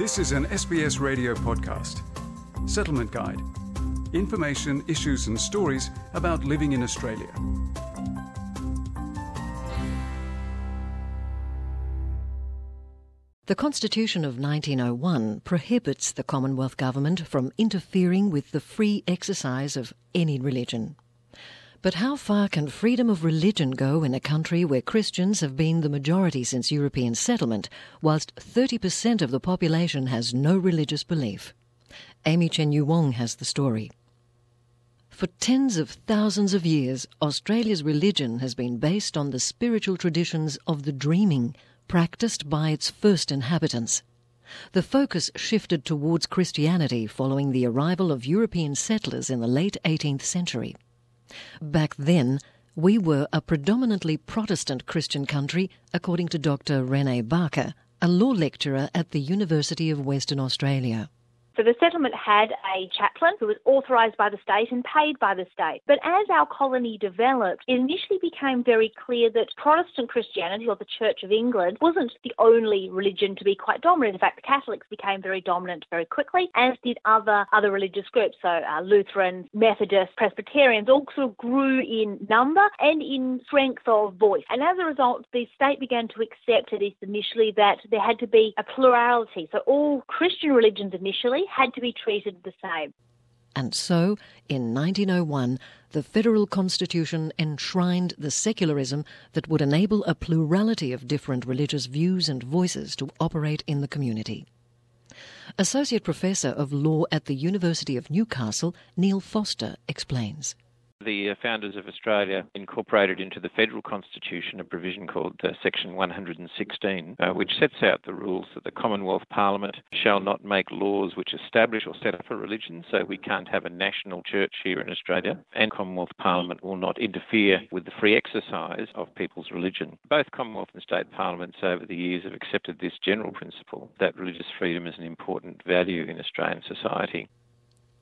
This is an SBS radio podcast. Settlement Guide. Information, issues, and stories about living in Australia. The Constitution of 1901 prohibits the Commonwealth Government from interfering with the free exercise of any religion. But how far can freedom of religion go in a country where Christians have been the majority since European settlement, whilst 30% of the population has no religious belief? Amy Chen Yu Wong has the story. For tens of thousands of years, Australia's religion has been based on the spiritual traditions of the dreaming practiced by its first inhabitants. The focus shifted towards Christianity following the arrival of European settlers in the late 18th century. Back then, we were a predominantly Protestant Christian country, according to Dr. Renae Barker, a law lecturer at the University of Western Australia. So the settlement had a chaplain who was authorised by the state and paid by the state. But as our colony developed, it initially became very clear that Protestant Christianity, or the Church of England, wasn't the only religion to be quite dominant. In fact, the Catholics became very dominant very quickly, as did other other religious groups. So uh, Lutherans, Methodists, Presbyterians all sort of grew in number and in strength of voice. And as a result, the state began to accept, at least initially, that there had to be a plurality. So all Christian religions initially had to be treated the same. And so, in 1901, the Federal Constitution enshrined the secularism that would enable a plurality of different religious views and voices to operate in the community. Associate Professor of Law at the University of Newcastle, Neil Foster, explains. The uh, founders of Australia incorporated into the federal constitution a provision called uh, Section 116, uh, which sets out the rules that the Commonwealth Parliament shall not make laws which establish or set up a religion. So we can't have a national church here in Australia, and Commonwealth Parliament will not interfere with the free exercise of people's religion. Both Commonwealth and state parliaments over the years have accepted this general principle that religious freedom is an important value in Australian society.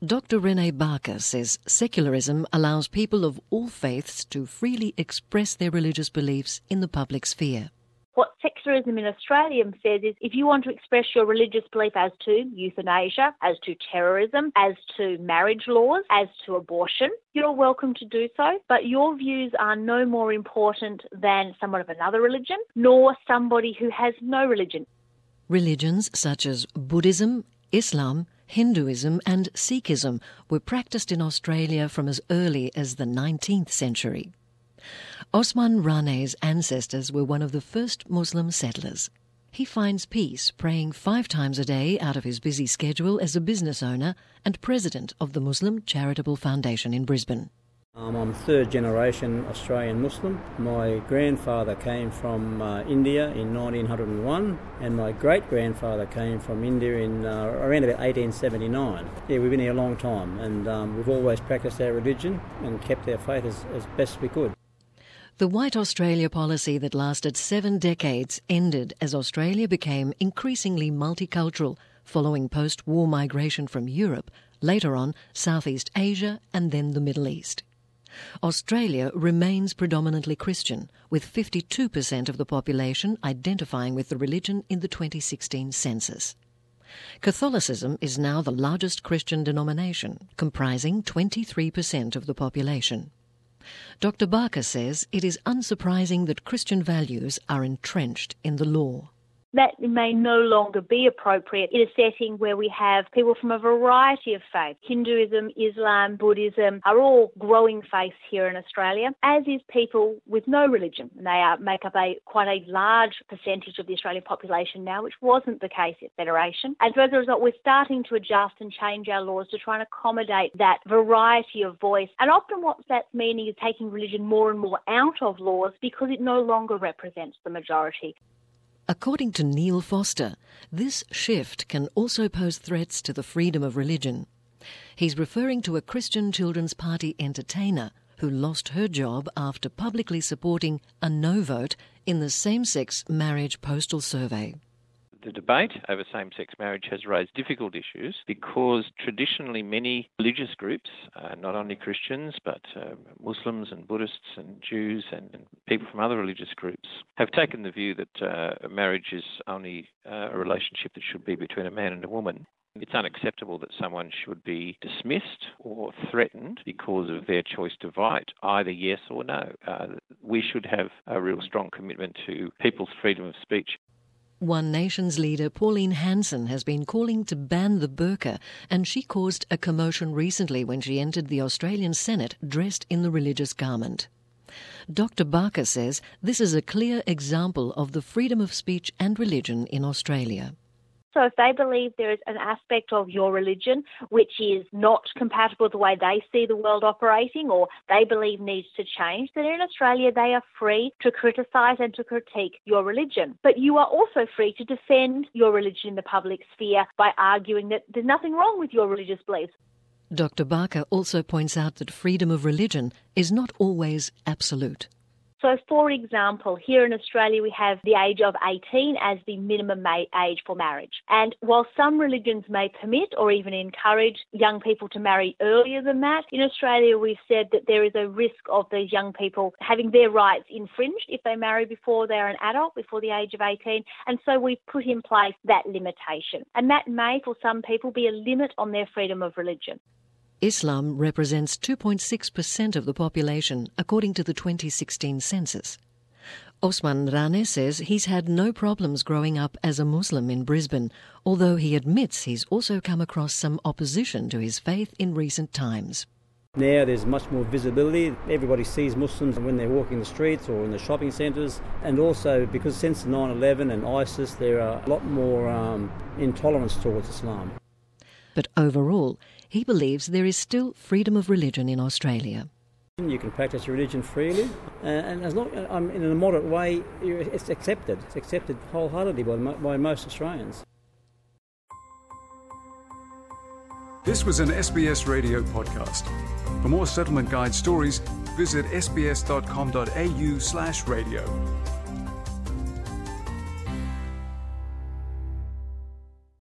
Dr. Renae Barker says secularism allows people of all faiths to freely express their religious beliefs in the public sphere. What secularism in Australia says is if you want to express your religious belief as to euthanasia, as to terrorism, as to marriage laws, as to abortion, you're welcome to do so, but your views are no more important than someone of another religion, nor somebody who has no religion. Religions such as Buddhism, Islam, Hinduism and Sikhism were practiced in Australia from as early as the 19th century. Osman Rane's ancestors were one of the first Muslim settlers. He finds peace praying five times a day out of his busy schedule as a business owner and president of the Muslim Charitable Foundation in Brisbane. Um, I'm third generation Australian Muslim. My grandfather came from uh, India in 1901, and my great grandfather came from India in uh, around about 1879. Yeah, we've been here a long time, and um, we've always practiced our religion and kept our faith as, as best we could. The White Australia policy that lasted seven decades ended as Australia became increasingly multicultural following post war migration from Europe, later on Southeast Asia, and then the Middle East. Australia remains predominantly Christian, with 52% of the population identifying with the religion in the 2016 census. Catholicism is now the largest Christian denomination, comprising 23% of the population. Dr. Barker says it is unsurprising that Christian values are entrenched in the law that may no longer be appropriate in a setting where we have people from a variety of faiths. Hinduism, Islam, Buddhism are all growing faiths here in Australia, as is people with no religion. They are, make up a quite a large percentage of the Australian population now, which wasn't the case at Federation. And so as a result, we're starting to adjust and change our laws to try and accommodate that variety of voice. And often what that's meaning is taking religion more and more out of laws because it no longer represents the majority. According to Neil Foster, this shift can also pose threats to the freedom of religion. He's referring to a Christian Children's Party entertainer who lost her job after publicly supporting a no vote in the same sex marriage postal survey The debate over same sex marriage has raised difficult issues because traditionally many religious groups, uh, not only Christians but uh, Muslims and Buddhists and Jews and, and, people from other religious groups, have taken the view that uh, marriage is only uh, a relationship that should be between a man and a woman. It's unacceptable that someone should be dismissed or threatened because of their choice to vote, either yes or no. Uh, we should have a real strong commitment to people's freedom of speech. One Nation's leader, Pauline Hanson, has been calling to ban the burqa, and she caused a commotion recently when she entered the Australian Senate dressed in the religious garment. Dr. Barker says this is a clear example of the freedom of speech and religion in Australia. So if they believe there is an aspect of your religion which is not compatible with the way they see the world operating or they believe needs to change, then in Australia they are free to criticise and to critique your religion. But you are also free to defend your religion in the public sphere by arguing that there's nothing wrong with your religious beliefs. Dr. Barker also points out that freedom of religion is not always absolute. So, for example, here in Australia, we have the age of 18 as the minimum age for marriage. And while some religions may permit or even encourage young people to marry earlier than that, in Australia, we've said that there is a risk of these young people having their rights infringed if they marry before they're an adult, before the age of 18. And so we've put in place that limitation. And that may, for some people, be a limit on their freedom of religion. Islam represents 2.6% of the population, according to the 2016 census. Osman Rane says he's had no problems growing up as a Muslim in Brisbane, although he admits he's also come across some opposition to his faith in recent times. Now there's much more visibility. Everybody sees Muslims when they're walking the streets or in the shopping centres. And also because since 9 11 and ISIS, there are a lot more um, intolerance towards Islam. But overall, he believes there is still freedom of religion in Australia. You can practice your religion freely, uh, and as long um, in a moderate way, it's accepted. It's accepted wholeheartedly by, by most Australians. This was an SBS radio podcast. For more settlement guide stories, visit sbs.com.au/radio.